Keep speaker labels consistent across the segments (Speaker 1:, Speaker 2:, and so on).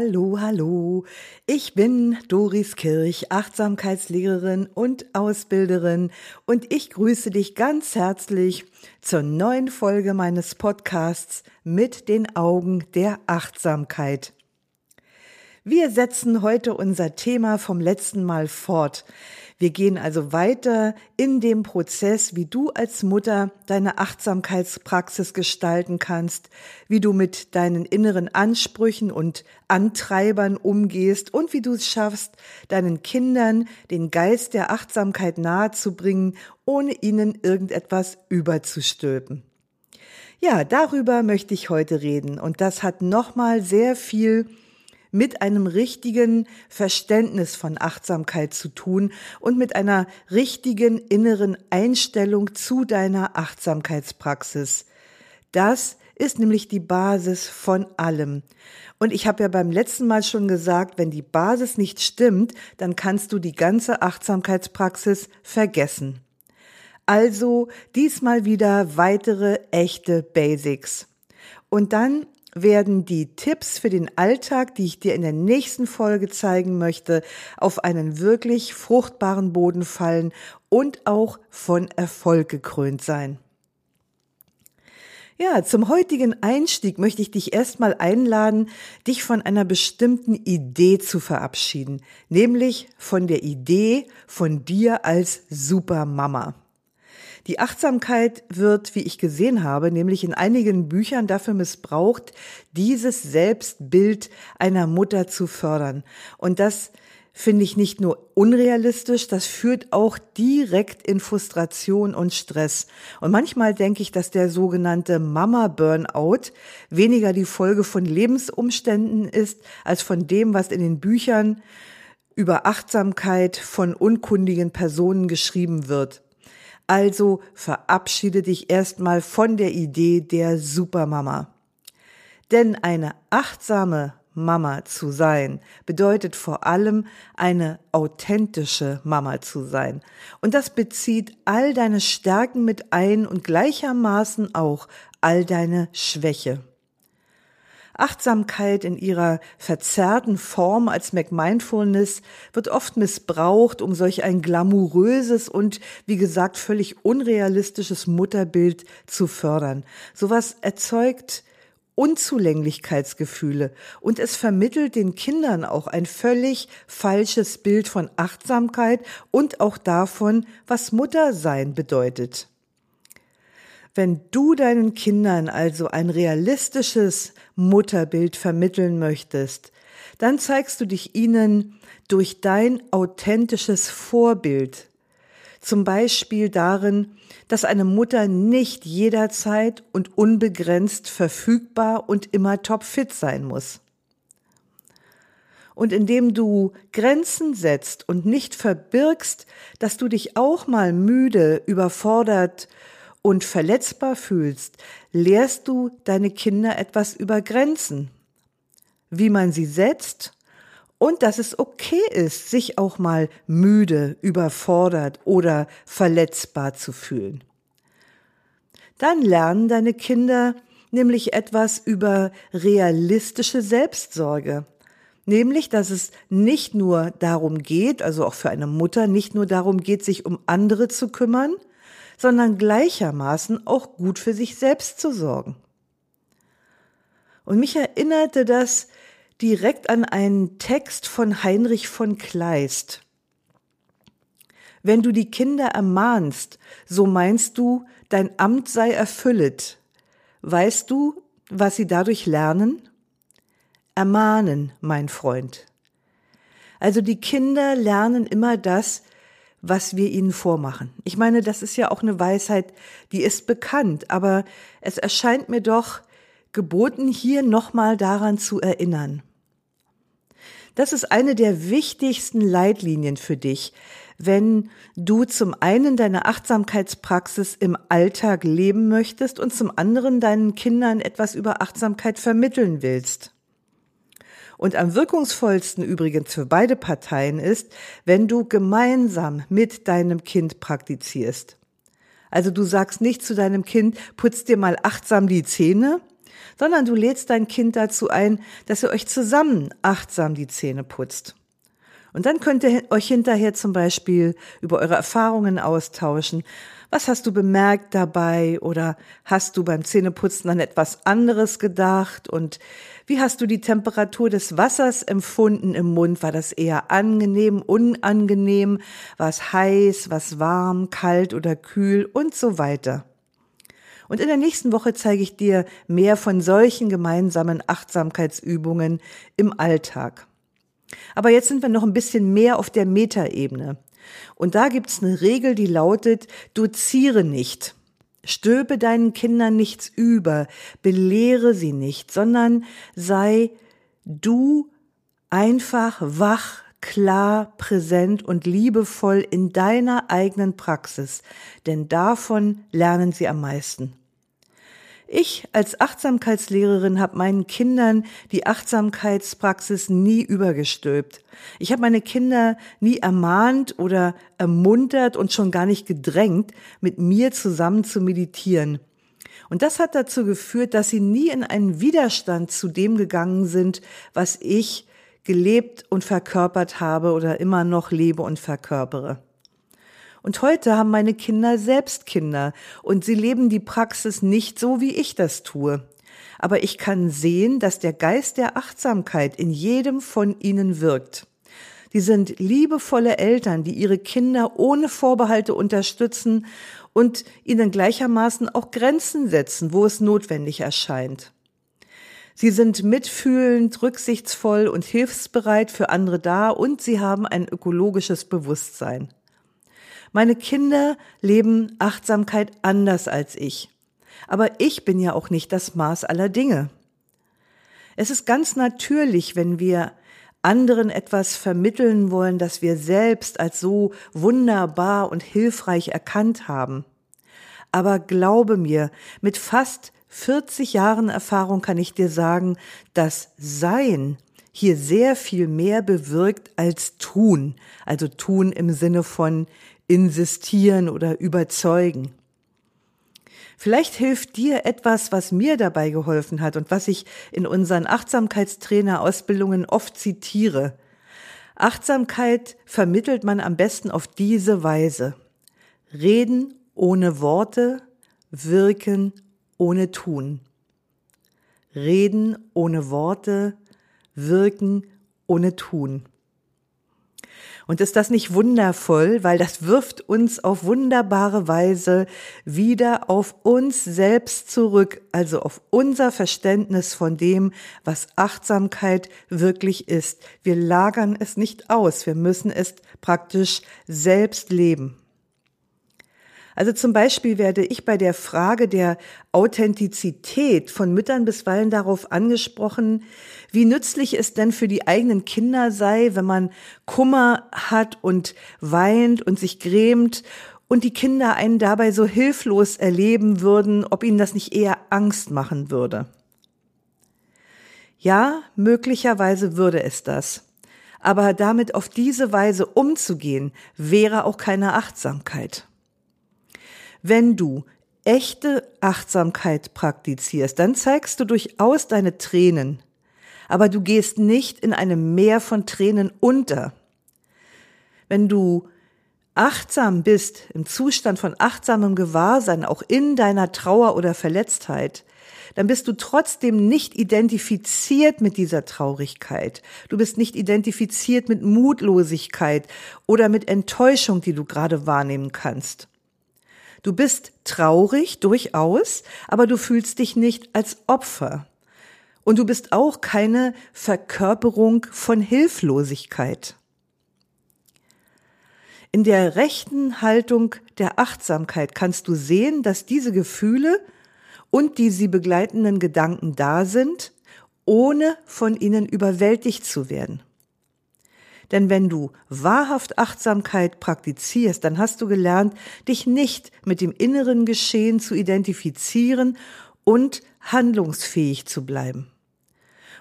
Speaker 1: Hallo, hallo. Ich bin Doris Kirch, Achtsamkeitslehrerin und Ausbilderin und ich grüße dich ganz herzlich zur neuen Folge meines Podcasts mit den Augen der Achtsamkeit. Wir setzen heute unser Thema vom letzten Mal fort. Wir gehen also weiter in dem Prozess, wie du als Mutter deine Achtsamkeitspraxis gestalten kannst, wie du mit deinen inneren Ansprüchen und Antreibern umgehst und wie du es schaffst, deinen Kindern den Geist der Achtsamkeit nahezubringen, ohne ihnen irgendetwas überzustülpen. Ja, darüber möchte ich heute reden und das hat nochmal sehr viel mit einem richtigen Verständnis von Achtsamkeit zu tun und mit einer richtigen inneren Einstellung zu deiner Achtsamkeitspraxis. Das ist nämlich die Basis von allem. Und ich habe ja beim letzten Mal schon gesagt, wenn die Basis nicht stimmt, dann kannst du die ganze Achtsamkeitspraxis vergessen. Also diesmal wieder weitere echte Basics. Und dann werden die Tipps für den Alltag, die ich dir in der nächsten Folge zeigen möchte, auf einen wirklich fruchtbaren Boden fallen und auch von Erfolg gekrönt sein. Ja, zum heutigen Einstieg möchte ich dich erstmal einladen, dich von einer bestimmten Idee zu verabschieden, nämlich von der Idee von dir als Supermama. Die Achtsamkeit wird, wie ich gesehen habe, nämlich in einigen Büchern dafür missbraucht, dieses Selbstbild einer Mutter zu fördern. Und das finde ich nicht nur unrealistisch, das führt auch direkt in Frustration und Stress. Und manchmal denke ich, dass der sogenannte Mama-Burnout weniger die Folge von Lebensumständen ist, als von dem, was in den Büchern über Achtsamkeit von unkundigen Personen geschrieben wird. Also verabschiede dich erstmal von der Idee der Supermama. Denn eine achtsame Mama zu sein bedeutet vor allem eine authentische Mama zu sein. Und das bezieht all deine Stärken mit ein und gleichermaßen auch all deine Schwäche. Achtsamkeit in ihrer verzerrten Form als McMindfulness wird oft missbraucht, um solch ein glamouröses und, wie gesagt, völlig unrealistisches Mutterbild zu fördern. Sowas erzeugt Unzulänglichkeitsgefühle und es vermittelt den Kindern auch ein völlig falsches Bild von Achtsamkeit und auch davon, was Muttersein bedeutet. Wenn du deinen Kindern also ein realistisches Mutterbild vermitteln möchtest, dann zeigst du dich ihnen durch dein authentisches Vorbild. Zum Beispiel darin, dass eine Mutter nicht jederzeit und unbegrenzt verfügbar und immer topfit sein muss. Und indem du Grenzen setzt und nicht verbirgst, dass du dich auch mal müde, überfordert und verletzbar fühlst, lehrst du deine Kinder etwas über Grenzen, wie man sie setzt und dass es okay ist, sich auch mal müde, überfordert oder verletzbar zu fühlen. Dann lernen deine Kinder nämlich etwas über realistische Selbstsorge, nämlich dass es nicht nur darum geht, also auch für eine Mutter nicht nur darum geht, sich um andere zu kümmern, sondern gleichermaßen auch gut für sich selbst zu sorgen. Und mich erinnerte das direkt an einen Text von Heinrich von Kleist. Wenn du die Kinder ermahnst, so meinst du, dein Amt sei erfüllet. Weißt du, was sie dadurch lernen? Ermahnen, mein Freund. Also die Kinder lernen immer das, was wir ihnen vormachen. Ich meine, das ist ja auch eine Weisheit, die ist bekannt, aber es erscheint mir doch geboten, hier nochmal daran zu erinnern. Das ist eine der wichtigsten Leitlinien für dich, wenn du zum einen deine Achtsamkeitspraxis im Alltag leben möchtest und zum anderen deinen Kindern etwas über Achtsamkeit vermitteln willst. Und am wirkungsvollsten übrigens für beide Parteien ist, wenn du gemeinsam mit deinem Kind praktizierst. Also du sagst nicht zu deinem Kind, putz dir mal achtsam die Zähne, sondern du lädst dein Kind dazu ein, dass ihr euch zusammen achtsam die Zähne putzt. Und dann könnt ihr euch hinterher zum Beispiel über eure Erfahrungen austauschen. Was hast du bemerkt dabei oder hast du beim Zähneputzen an etwas anderes gedacht und wie hast du die Temperatur des Wassers empfunden im Mund? War das eher angenehm, unangenehm? War es heiß, was warm, kalt oder kühl und so weiter? Und in der nächsten Woche zeige ich dir mehr von solchen gemeinsamen Achtsamkeitsübungen im Alltag. Aber jetzt sind wir noch ein bisschen mehr auf der Metaebene. Und da gibt's eine Regel, die lautet, doziere nicht. Stöbe deinen Kindern nichts über, belehre sie nicht, sondern sei du einfach wach, klar, präsent und liebevoll in deiner eigenen Praxis, denn davon lernen sie am meisten. Ich als Achtsamkeitslehrerin habe meinen Kindern die Achtsamkeitspraxis nie übergestülpt. Ich habe meine Kinder nie ermahnt oder ermuntert und schon gar nicht gedrängt, mit mir zusammen zu meditieren. Und das hat dazu geführt, dass sie nie in einen Widerstand zu dem gegangen sind, was ich gelebt und verkörpert habe oder immer noch lebe und verkörpere. Und heute haben meine Kinder selbst Kinder und sie leben die Praxis nicht so, wie ich das tue. Aber ich kann sehen, dass der Geist der Achtsamkeit in jedem von ihnen wirkt. Die sind liebevolle Eltern, die ihre Kinder ohne Vorbehalte unterstützen und ihnen gleichermaßen auch Grenzen setzen, wo es notwendig erscheint. Sie sind mitfühlend, rücksichtsvoll und hilfsbereit für andere da und sie haben ein ökologisches Bewusstsein. Meine Kinder leben Achtsamkeit anders als ich. Aber ich bin ja auch nicht das Maß aller Dinge. Es ist ganz natürlich, wenn wir anderen etwas vermitteln wollen, das wir selbst als so wunderbar und hilfreich erkannt haben. Aber glaube mir, mit fast 40 Jahren Erfahrung kann ich dir sagen, dass Sein hier sehr viel mehr bewirkt als Tun. Also Tun im Sinne von insistieren oder überzeugen. Vielleicht hilft dir etwas, was mir dabei geholfen hat und was ich in unseren Achtsamkeitstrainer-Ausbildungen oft zitiere. Achtsamkeit vermittelt man am besten auf diese Weise. Reden ohne Worte, wirken ohne Tun. Reden ohne Worte, wirken ohne Tun. Und ist das nicht wundervoll, weil das wirft uns auf wunderbare Weise wieder auf uns selbst zurück, also auf unser Verständnis von dem, was Achtsamkeit wirklich ist. Wir lagern es nicht aus, wir müssen es praktisch selbst leben. Also zum Beispiel werde ich bei der Frage der Authentizität von Müttern bisweilen darauf angesprochen, wie nützlich es denn für die eigenen Kinder sei, wenn man Kummer hat und weint und sich grämt und die Kinder einen dabei so hilflos erleben würden, ob ihnen das nicht eher Angst machen würde. Ja, möglicherweise würde es das. Aber damit auf diese Weise umzugehen, wäre auch keine Achtsamkeit. Wenn du echte Achtsamkeit praktizierst, dann zeigst du durchaus deine Tränen, aber du gehst nicht in einem Meer von Tränen unter. Wenn du achtsam bist, im Zustand von achtsamem Gewahrsein, auch in deiner Trauer oder Verletztheit, dann bist du trotzdem nicht identifiziert mit dieser Traurigkeit. Du bist nicht identifiziert mit Mutlosigkeit oder mit Enttäuschung, die du gerade wahrnehmen kannst. Du bist traurig durchaus, aber du fühlst dich nicht als Opfer. Und du bist auch keine Verkörperung von Hilflosigkeit. In der rechten Haltung der Achtsamkeit kannst du sehen, dass diese Gefühle und die sie begleitenden Gedanken da sind, ohne von ihnen überwältigt zu werden. Denn wenn du wahrhaft Achtsamkeit praktizierst, dann hast du gelernt, dich nicht mit dem inneren Geschehen zu identifizieren und handlungsfähig zu bleiben.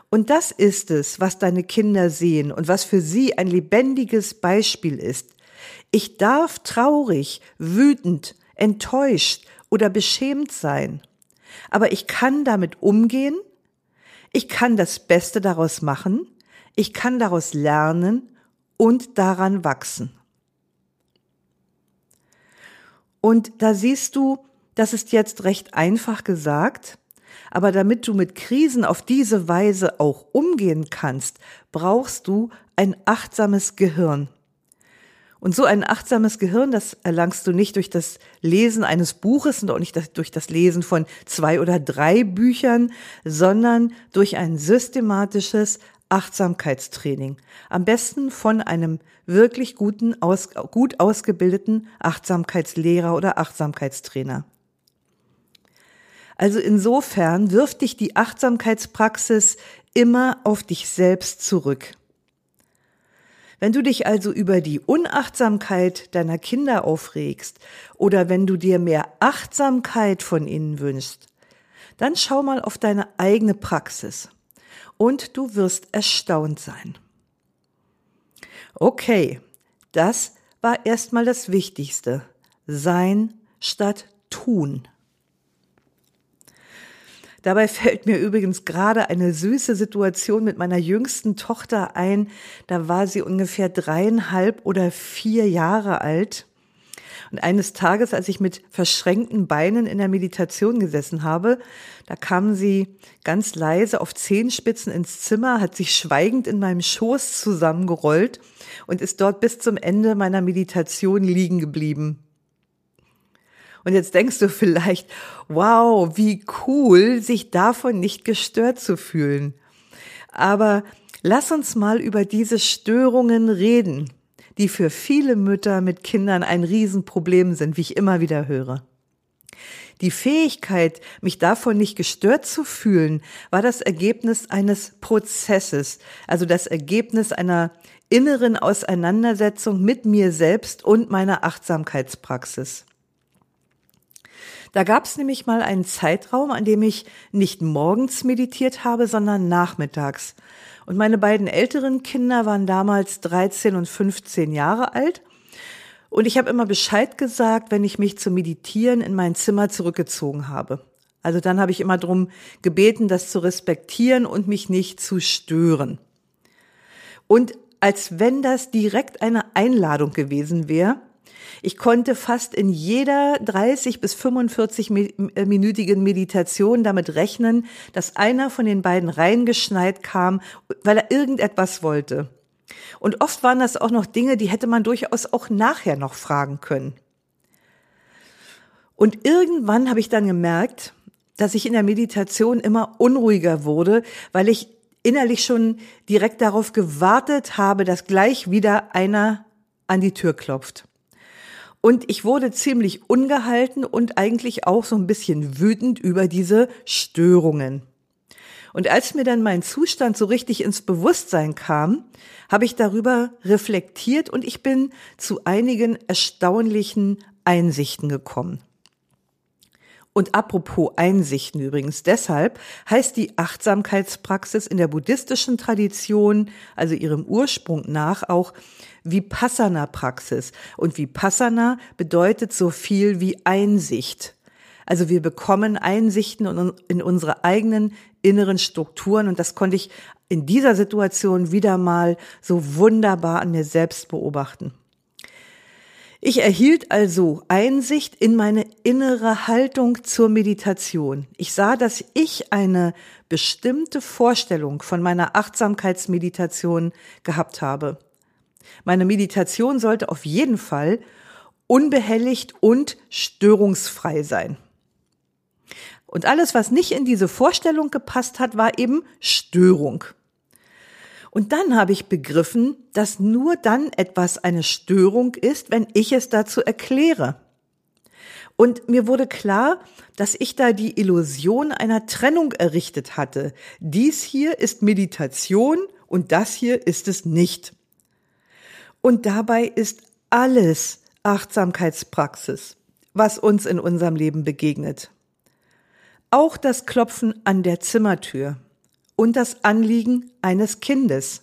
Speaker 1: Und das ist es, was deine Kinder sehen und was für sie ein lebendiges Beispiel ist. Ich darf traurig, wütend, enttäuscht oder beschämt sein. Aber ich kann damit umgehen, ich kann das Beste daraus machen, ich kann daraus lernen und daran wachsen. Und da siehst du, das ist jetzt recht einfach gesagt, aber damit du mit Krisen auf diese Weise auch umgehen kannst, brauchst du ein achtsames Gehirn. Und so ein achtsames Gehirn, das erlangst du nicht durch das Lesen eines Buches und auch nicht durch das Lesen von zwei oder drei Büchern, sondern durch ein systematisches Achtsamkeitstraining. Am besten von einem wirklich guten, aus, gut ausgebildeten Achtsamkeitslehrer oder Achtsamkeitstrainer. Also insofern wirft dich die Achtsamkeitspraxis immer auf dich selbst zurück. Wenn du dich also über die Unachtsamkeit deiner Kinder aufregst oder wenn du dir mehr Achtsamkeit von ihnen wünschst, dann schau mal auf deine eigene Praxis und du wirst erstaunt sein. Okay, das war erstmal das Wichtigste. Sein statt tun. Dabei fällt mir übrigens gerade eine süße Situation mit meiner jüngsten Tochter ein. Da war sie ungefähr dreieinhalb oder vier Jahre alt. Und eines Tages, als ich mit verschränkten Beinen in der Meditation gesessen habe, da kam sie ganz leise auf Zehenspitzen ins Zimmer, hat sich schweigend in meinem Schoß zusammengerollt und ist dort bis zum Ende meiner Meditation liegen geblieben. Und jetzt denkst du vielleicht, wow, wie cool, sich davon nicht gestört zu fühlen. Aber lass uns mal über diese Störungen reden, die für viele Mütter mit Kindern ein Riesenproblem sind, wie ich immer wieder höre. Die Fähigkeit, mich davon nicht gestört zu fühlen, war das Ergebnis eines Prozesses, also das Ergebnis einer inneren Auseinandersetzung mit mir selbst und meiner Achtsamkeitspraxis. Da gab es nämlich mal einen Zeitraum, an dem ich nicht morgens meditiert habe, sondern nachmittags. Und meine beiden älteren Kinder waren damals 13 und 15 Jahre alt. Und ich habe immer Bescheid gesagt, wenn ich mich zum Meditieren in mein Zimmer zurückgezogen habe. Also dann habe ich immer drum gebeten, das zu respektieren und mich nicht zu stören. Und als wenn das direkt eine Einladung gewesen wäre, ich konnte fast in jeder 30 bis 45 äh, minütigen Meditation damit rechnen, dass einer von den beiden reingeschneit kam, weil er irgendetwas wollte. Und oft waren das auch noch Dinge, die hätte man durchaus auch nachher noch fragen können. Und irgendwann habe ich dann gemerkt, dass ich in der Meditation immer unruhiger wurde, weil ich innerlich schon direkt darauf gewartet habe, dass gleich wieder einer an die Tür klopft. Und ich wurde ziemlich ungehalten und eigentlich auch so ein bisschen wütend über diese Störungen. Und als mir dann mein Zustand so richtig ins Bewusstsein kam, habe ich darüber reflektiert und ich bin zu einigen erstaunlichen Einsichten gekommen. Und apropos Einsichten übrigens, deshalb heißt die Achtsamkeitspraxis in der buddhistischen Tradition, also ihrem Ursprung nach, auch Vipassana-Praxis. Und Vipassana bedeutet so viel wie Einsicht. Also wir bekommen Einsichten in unsere eigenen inneren Strukturen und das konnte ich in dieser Situation wieder mal so wunderbar an mir selbst beobachten. Ich erhielt also Einsicht in meine innere Haltung zur Meditation. Ich sah, dass ich eine bestimmte Vorstellung von meiner Achtsamkeitsmeditation gehabt habe. Meine Meditation sollte auf jeden Fall unbehelligt und störungsfrei sein. Und alles, was nicht in diese Vorstellung gepasst hat, war eben Störung. Und dann habe ich begriffen, dass nur dann etwas eine Störung ist, wenn ich es dazu erkläre. Und mir wurde klar, dass ich da die Illusion einer Trennung errichtet hatte. Dies hier ist Meditation und das hier ist es nicht. Und dabei ist alles Achtsamkeitspraxis, was uns in unserem Leben begegnet. Auch das Klopfen an der Zimmertür und das Anliegen eines Kindes.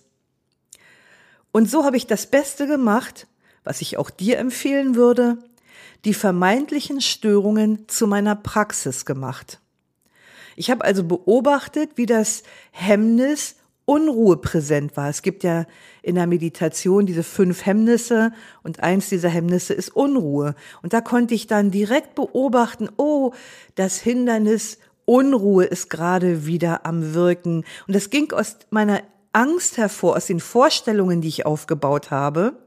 Speaker 1: Und so habe ich das Beste gemacht, was ich auch dir empfehlen würde, die vermeintlichen Störungen zu meiner Praxis gemacht. Ich habe also beobachtet, wie das Hemmnis Unruhe präsent war. Es gibt ja in der Meditation diese fünf Hemmnisse und eins dieser Hemmnisse ist Unruhe. Und da konnte ich dann direkt beobachten, oh, das Hindernis Unruhe ist gerade wieder am Wirken. Und das ging aus meiner Angst hervor, aus den Vorstellungen, die ich aufgebaut habe.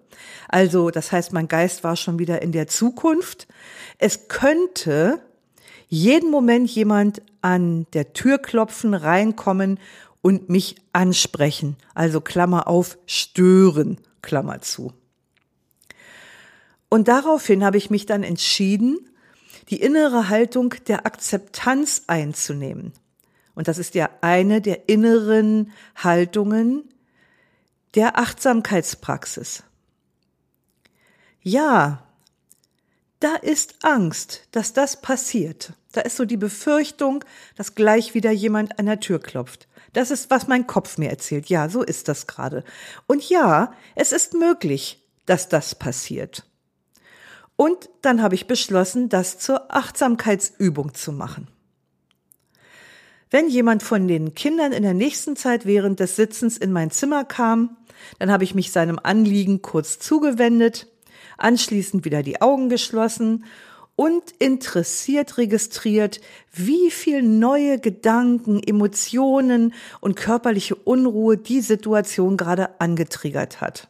Speaker 1: Also, das heißt, mein Geist war schon wieder in der Zukunft. Es könnte jeden Moment jemand an der Tür klopfen, reinkommen und mich ansprechen. Also Klammer auf, stören, Klammer zu. Und daraufhin habe ich mich dann entschieden, die innere Haltung der Akzeptanz einzunehmen. Und das ist ja eine der inneren Haltungen der Achtsamkeitspraxis. Ja, da ist Angst, dass das passiert. Da ist so die Befürchtung, dass gleich wieder jemand an der Tür klopft. Das ist, was mein Kopf mir erzählt. Ja, so ist das gerade. Und ja, es ist möglich, dass das passiert. Und dann habe ich beschlossen, das zur Achtsamkeitsübung zu machen. Wenn jemand von den Kindern in der nächsten Zeit während des Sitzens in mein Zimmer kam, dann habe ich mich seinem Anliegen kurz zugewendet, anschließend wieder die Augen geschlossen und interessiert registriert, wie viel neue Gedanken, Emotionen und körperliche Unruhe die Situation gerade angetriggert hat.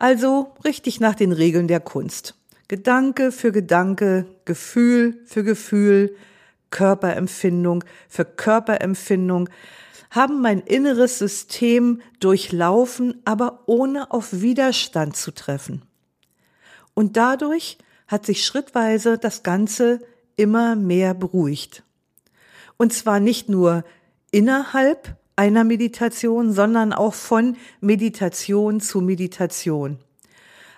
Speaker 1: Also richtig nach den Regeln der Kunst. Gedanke für Gedanke, Gefühl für Gefühl, Körperempfindung für Körperempfindung haben mein inneres System durchlaufen, aber ohne auf Widerstand zu treffen. Und dadurch hat sich schrittweise das Ganze immer mehr beruhigt. Und zwar nicht nur innerhalb einer Meditation, sondern auch von Meditation zu Meditation.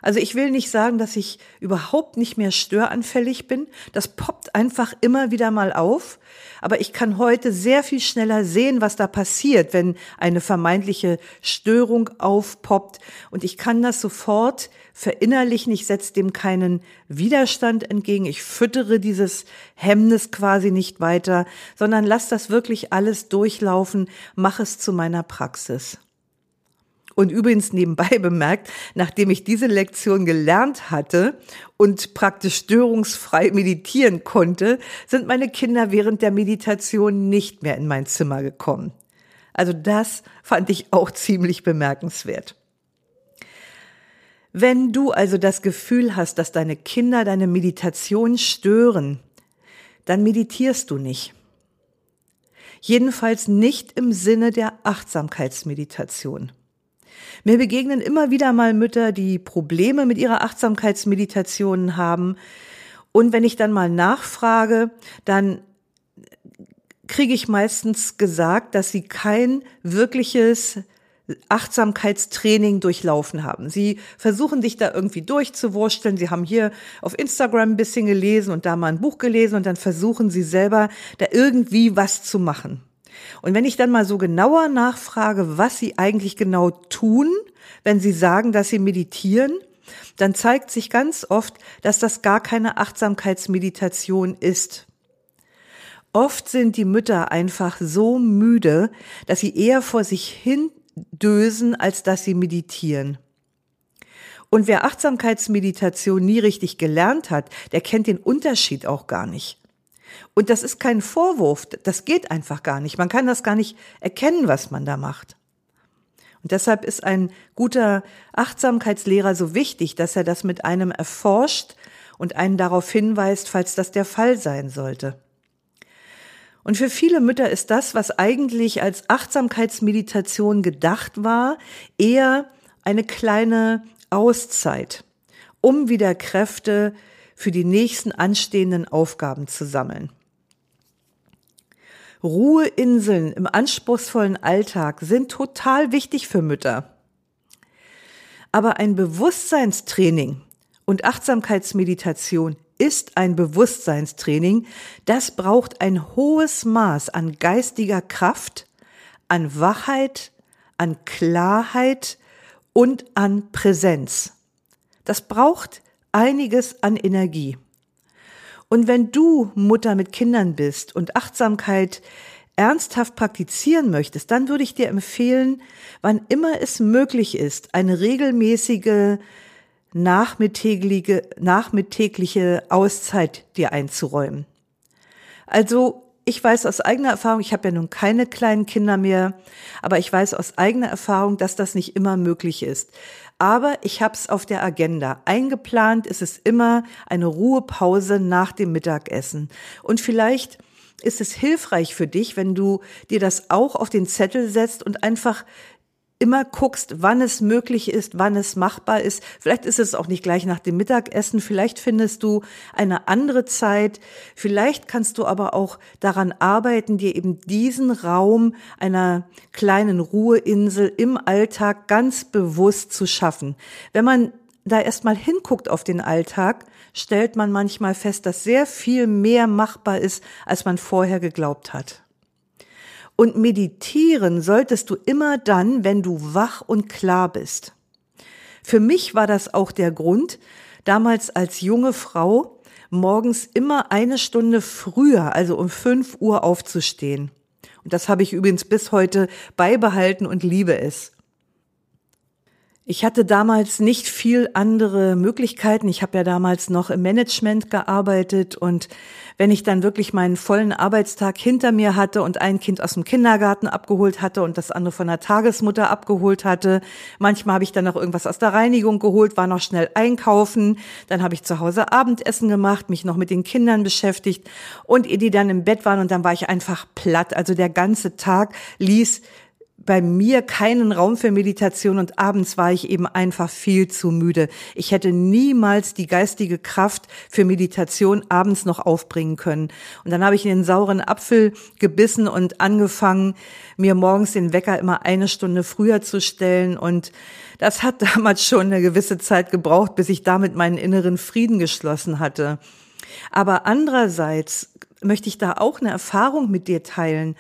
Speaker 1: Also ich will nicht sagen, dass ich überhaupt nicht mehr störanfällig bin. Das poppt einfach immer wieder mal auf. Aber ich kann heute sehr viel schneller sehen, was da passiert, wenn eine vermeintliche Störung aufpoppt. Und ich kann das sofort verinnerlichen. Ich setze dem keinen Widerstand entgegen. Ich füttere dieses Hemmnis quasi nicht weiter, sondern lass das wirklich alles durchlaufen, mach es zu meiner Praxis. Und übrigens nebenbei bemerkt, nachdem ich diese Lektion gelernt hatte und praktisch störungsfrei meditieren konnte, sind meine Kinder während der Meditation nicht mehr in mein Zimmer gekommen. Also das fand ich auch ziemlich bemerkenswert. Wenn du also das Gefühl hast, dass deine Kinder deine Meditation stören, dann meditierst du nicht. Jedenfalls nicht im Sinne der Achtsamkeitsmeditation. Mir begegnen immer wieder mal Mütter, die Probleme mit ihrer Achtsamkeitsmeditation haben. Und wenn ich dann mal nachfrage, dann kriege ich meistens gesagt, dass sie kein wirkliches Achtsamkeitstraining durchlaufen haben. Sie versuchen sich da irgendwie durchzuwursteln. Sie haben hier auf Instagram ein bisschen gelesen und da mal ein Buch gelesen und dann versuchen sie selber da irgendwie was zu machen. Und wenn ich dann mal so genauer nachfrage, was sie eigentlich genau tun, wenn sie sagen, dass sie meditieren, dann zeigt sich ganz oft, dass das gar keine Achtsamkeitsmeditation ist. Oft sind die Mütter einfach so müde, dass sie eher vor sich hin dösen, als dass sie meditieren. Und wer Achtsamkeitsmeditation nie richtig gelernt hat, der kennt den Unterschied auch gar nicht. Und das ist kein Vorwurf, das geht einfach gar nicht. Man kann das gar nicht erkennen, was man da macht. Und deshalb ist ein guter Achtsamkeitslehrer so wichtig, dass er das mit einem erforscht und einen darauf hinweist, falls das der Fall sein sollte. Und für viele Mütter ist das, was eigentlich als Achtsamkeitsmeditation gedacht war, eher eine kleine Auszeit, um wieder Kräfte für die nächsten anstehenden Aufgaben zu sammeln. Ruheinseln im anspruchsvollen Alltag sind total wichtig für Mütter. Aber ein Bewusstseinstraining und Achtsamkeitsmeditation ist ein Bewusstseinstraining, das braucht ein hohes Maß an geistiger Kraft, an Wachheit, an Klarheit und an Präsenz. Das braucht einiges an Energie. Und wenn du Mutter mit Kindern bist und Achtsamkeit ernsthaft praktizieren möchtest, dann würde ich dir empfehlen, wann immer es möglich ist, eine regelmäßige nachmittägliche, nachmittägliche Auszeit dir einzuräumen. Also ich weiß aus eigener Erfahrung, ich habe ja nun keine kleinen Kinder mehr, aber ich weiß aus eigener Erfahrung, dass das nicht immer möglich ist. Aber ich habe es auf der Agenda. Eingeplant ist es immer eine Ruhepause nach dem Mittagessen. Und vielleicht ist es hilfreich für dich, wenn du dir das auch auf den Zettel setzt und einfach immer guckst, wann es möglich ist, wann es machbar ist. Vielleicht ist es auch nicht gleich nach dem Mittagessen, vielleicht findest du eine andere Zeit, vielleicht kannst du aber auch daran arbeiten, dir eben diesen Raum einer kleinen Ruheinsel im Alltag ganz bewusst zu schaffen. Wenn man da erstmal hinguckt auf den Alltag, stellt man manchmal fest, dass sehr viel mehr machbar ist, als man vorher geglaubt hat. Und meditieren solltest du immer dann, wenn du wach und klar bist. Für mich war das auch der Grund, damals als junge Frau morgens immer eine Stunde früher, also um fünf Uhr aufzustehen. Und das habe ich übrigens bis heute beibehalten und liebe es. Ich hatte damals nicht viel andere Möglichkeiten. Ich habe ja damals noch im Management gearbeitet und wenn ich dann wirklich meinen vollen Arbeitstag hinter mir hatte und ein Kind aus dem Kindergarten abgeholt hatte und das andere von der Tagesmutter abgeholt hatte, manchmal habe ich dann noch irgendwas aus der Reinigung geholt, war noch schnell einkaufen, dann habe ich zu Hause Abendessen gemacht, mich noch mit den Kindern beschäftigt und ehe die dann im Bett waren und dann war ich einfach platt. Also der ganze Tag ließ bei mir keinen Raum für Meditation und abends war ich eben einfach viel zu müde. Ich hätte niemals die geistige Kraft für Meditation abends noch aufbringen können. Und dann habe ich in den sauren Apfel gebissen und angefangen, mir morgens den Wecker immer eine Stunde früher zu stellen. Und das hat damals schon eine gewisse Zeit gebraucht, bis ich damit meinen inneren Frieden geschlossen hatte. Aber andererseits möchte ich da auch eine Erfahrung mit dir teilen.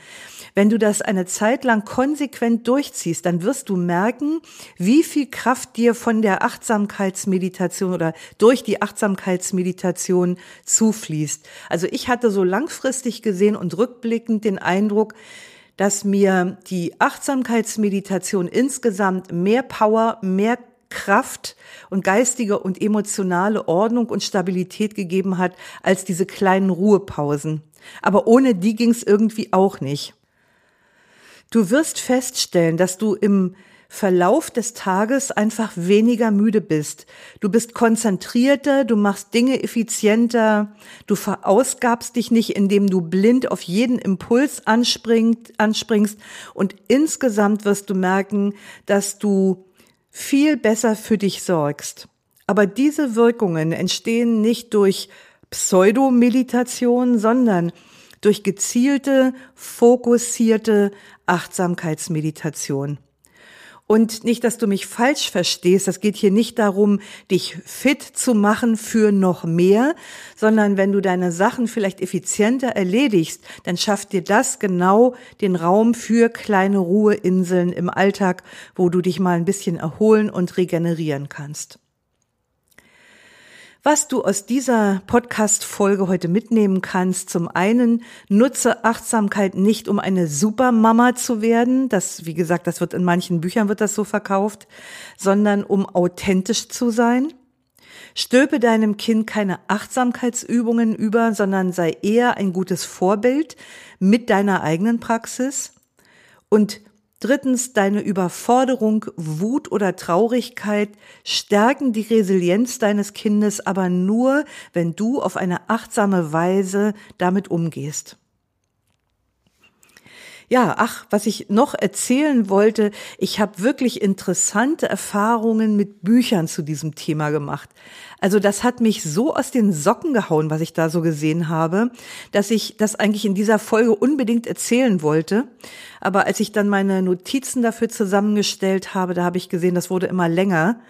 Speaker 1: Wenn du das eine Zeit lang konsequent durchziehst, dann wirst du merken, wie viel Kraft dir von der Achtsamkeitsmeditation oder durch die Achtsamkeitsmeditation zufließt. Also ich hatte so langfristig gesehen und rückblickend den Eindruck, dass mir die Achtsamkeitsmeditation insgesamt mehr Power, mehr Kraft und geistige und emotionale Ordnung und Stabilität gegeben hat als diese kleinen Ruhepausen. Aber ohne die ging es irgendwie auch nicht. Du wirst feststellen, dass du im Verlauf des Tages einfach weniger müde bist. Du bist konzentrierter, du machst Dinge effizienter, du verausgabst dich nicht, indem du blind auf jeden Impuls anspringst und insgesamt wirst du merken, dass du viel besser für dich sorgst. Aber diese Wirkungen entstehen nicht durch Pseudomeditation, sondern durch gezielte, fokussierte Achtsamkeitsmeditation. Und nicht, dass du mich falsch verstehst, das geht hier nicht darum, dich fit zu machen für noch mehr, sondern wenn du deine Sachen vielleicht effizienter erledigst, dann schafft dir das genau den Raum für kleine Ruheinseln im Alltag, wo du dich mal ein bisschen erholen und regenerieren kannst. Was du aus dieser Podcast-Folge heute mitnehmen kannst, zum einen, nutze Achtsamkeit nicht, um eine Supermama zu werden. Das, wie gesagt, das wird in manchen Büchern wird das so verkauft, sondern um authentisch zu sein. Stülpe deinem Kind keine Achtsamkeitsübungen über, sondern sei eher ein gutes Vorbild mit deiner eigenen Praxis. Und Drittens, deine Überforderung, Wut oder Traurigkeit stärken die Resilienz deines Kindes aber nur, wenn du auf eine achtsame Weise damit umgehst. Ja, ach, was ich noch erzählen wollte, ich habe wirklich interessante Erfahrungen mit Büchern zu diesem Thema gemacht. Also das hat mich so aus den Socken gehauen, was ich da so gesehen habe, dass ich das eigentlich in dieser Folge unbedingt erzählen wollte. Aber als ich dann meine Notizen dafür zusammengestellt habe, da habe ich gesehen, das wurde immer länger.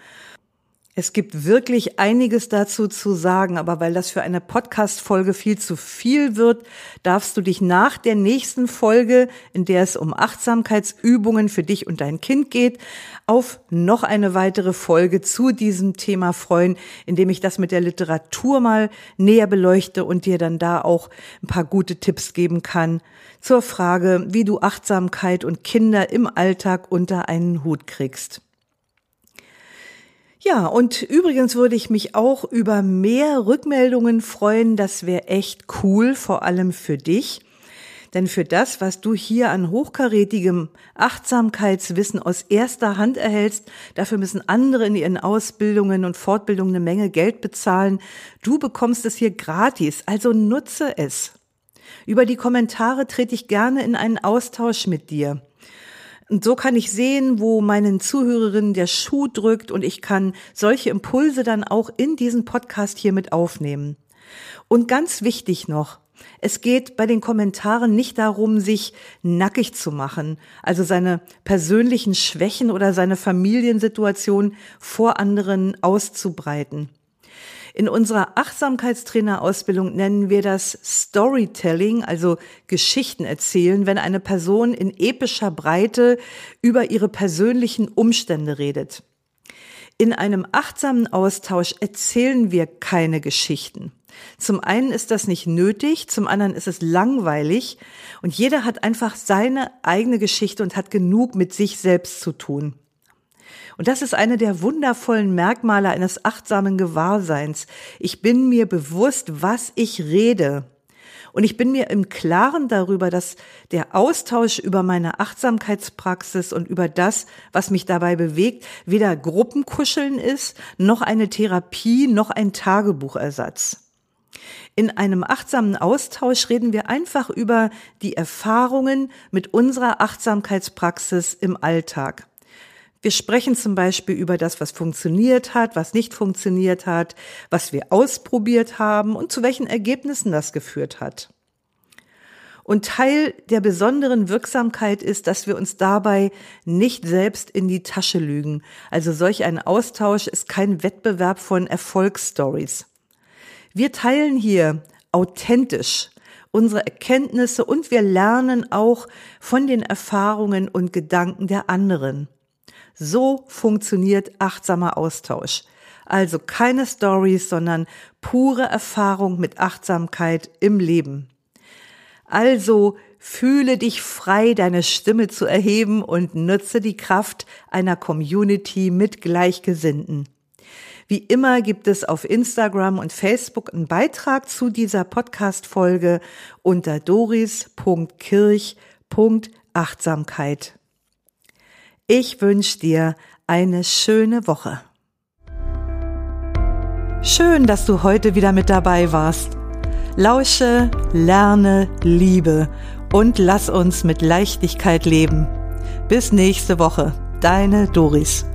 Speaker 1: Es gibt wirklich einiges dazu zu sagen, aber weil das für eine Podcast-Folge viel zu viel wird, darfst du dich nach der nächsten Folge, in der es um Achtsamkeitsübungen für dich und dein Kind geht, auf noch eine weitere Folge zu diesem Thema freuen, indem ich das mit der Literatur mal näher beleuchte und dir dann da auch ein paar gute Tipps geben kann zur Frage, wie du Achtsamkeit und Kinder im Alltag unter einen Hut kriegst. Ja, und übrigens würde ich mich auch über mehr Rückmeldungen freuen. Das wäre echt cool, vor allem für dich. Denn für das, was du hier an hochkarätigem Achtsamkeitswissen aus erster Hand erhältst, dafür müssen andere in ihren Ausbildungen und Fortbildungen eine Menge Geld bezahlen. Du bekommst es hier gratis, also nutze es. Über die Kommentare trete ich gerne in einen Austausch mit dir. Und so kann ich sehen, wo meinen Zuhörerinnen der Schuh drückt und ich kann solche Impulse dann auch in diesen Podcast hier mit aufnehmen. Und ganz wichtig noch, es geht bei den Kommentaren nicht darum, sich nackig zu machen, also seine persönlichen Schwächen oder seine Familiensituation vor anderen auszubreiten. In unserer Achtsamkeitstrainerausbildung nennen wir das Storytelling, also Geschichten erzählen, wenn eine Person in epischer Breite über ihre persönlichen Umstände redet. In einem achtsamen Austausch erzählen wir keine Geschichten. Zum einen ist das nicht nötig, zum anderen ist es langweilig und jeder hat einfach seine eigene Geschichte und hat genug mit sich selbst zu tun. Und das ist eine der wundervollen Merkmale eines achtsamen Gewahrseins. Ich bin mir bewusst, was ich rede. Und ich bin mir im Klaren darüber, dass der Austausch über meine Achtsamkeitspraxis und über das, was mich dabei bewegt, weder Gruppenkuscheln ist, noch eine Therapie, noch ein Tagebuchersatz. In einem achtsamen Austausch reden wir einfach über die Erfahrungen mit unserer Achtsamkeitspraxis im Alltag. Wir sprechen zum Beispiel über das, was funktioniert hat, was nicht funktioniert hat, was wir ausprobiert haben und zu welchen Ergebnissen das geführt hat. Und Teil der besonderen Wirksamkeit ist, dass wir uns dabei nicht selbst in die Tasche lügen. Also solch ein Austausch ist kein Wettbewerb von Erfolgsstories. Wir teilen hier authentisch unsere Erkenntnisse und wir lernen auch von den Erfahrungen und Gedanken der anderen. So funktioniert achtsamer Austausch. Also keine Stories, sondern pure Erfahrung mit Achtsamkeit im Leben. Also fühle dich frei, deine Stimme zu erheben und nutze die Kraft einer Community mit Gleichgesinnten. Wie immer gibt es auf Instagram und Facebook einen Beitrag zu dieser Podcast-Folge unter doris.kirch.achtsamkeit. Ich wünsche dir eine schöne Woche. Schön, dass du heute wieder mit dabei warst. Lausche, lerne, liebe und lass uns mit Leichtigkeit leben. Bis nächste Woche, deine Doris.